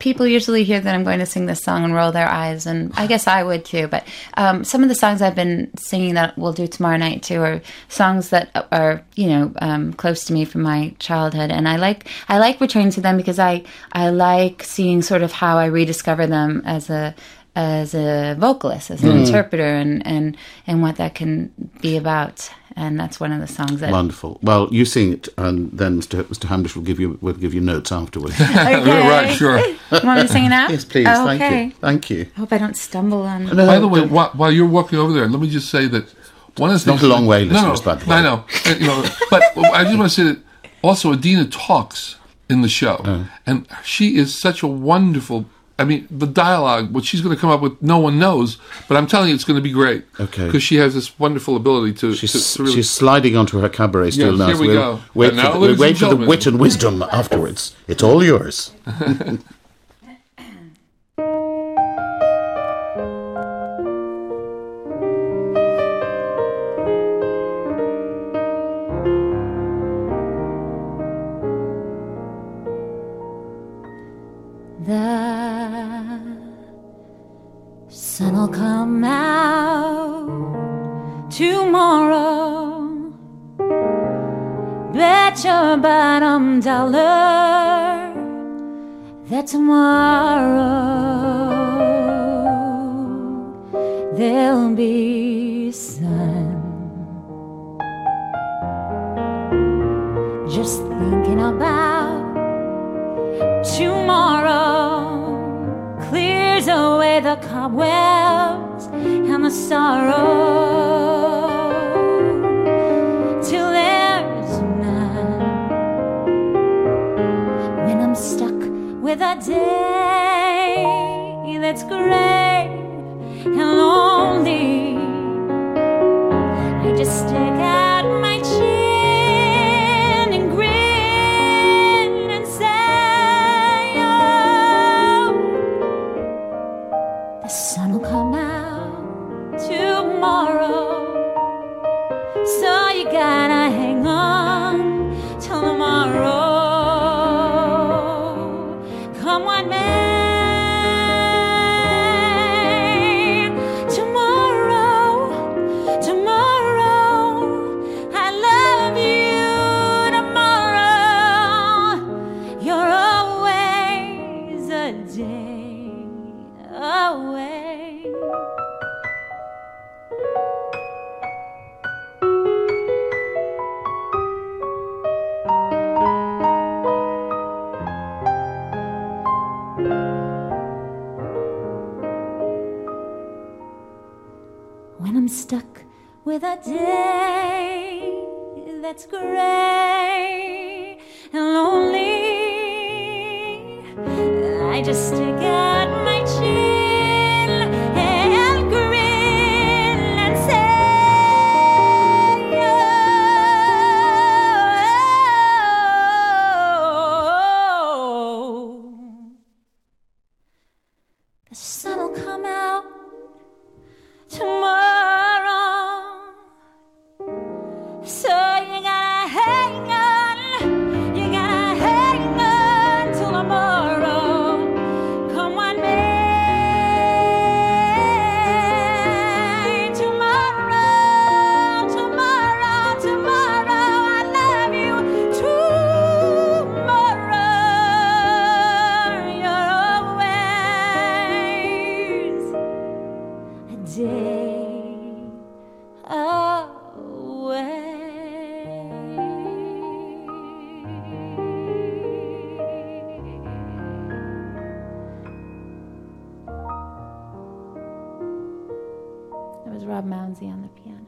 people usually hear that I'm going to sing this song and roll their eyes, and I guess I would too. But um, some of the songs I've been singing that we'll do tomorrow night too are songs that are you know um, close to me from my childhood, and I like I like returning to them because I I like seeing sort of how I rediscover them as a as a vocalist, as an interpreter, and and and what that can be about. And that's one of the songs that. Wonderful. Well, you sing it, and then Mr. Mr. Hamdish will give you will give you notes afterwards. Okay. Right, sure. You want me to sing it now? yes, please. Oh, Thank okay. you. Thank you. I hope I don't stumble on. By the way, while, while you're walking over there, let me just say that one is not things- a long way, No, listeners, no, by. I know, Uh, you know, but I just want to say that also Idina talks in the show, Oh. and she is such a wonderful. I mean, the dialogue, what she's going to come up with, no one knows. But I'm telling you, it's going to be great. Okay. because she has this wonderful ability to. She's, to, really, she's sliding onto her cabaret stool now. here we we'll go. Wait, for now, the, we'll wait for the wit and wisdom afterwards. It's all yours. sun will come out tomorrow. Bet your bottom dollar that tomorrow there'll be sun. Just thinking about tomorrow the cobwebs and the sorrow till there's none. When I'm stuck with a day that's gray tomorrow. So you gotta hang on till tomorrow. Come what may. Tomorrow, tomorrow, I love you. Tomorrow, you're always a day away. When I'm stuck with a day that's gray and lonely. I just stick It was Rob Mounsey on the piano.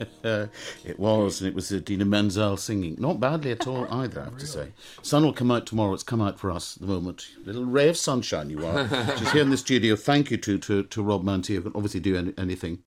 It was, and it was Idina Menzel singing. Not badly at all either, I have to say. Sun will come out tomorrow. It's come out for us at the moment. Little ray of sunshine you are. She's here in the studio. Thank you to, to, to Rob Mounsey. You can obviously do any, anything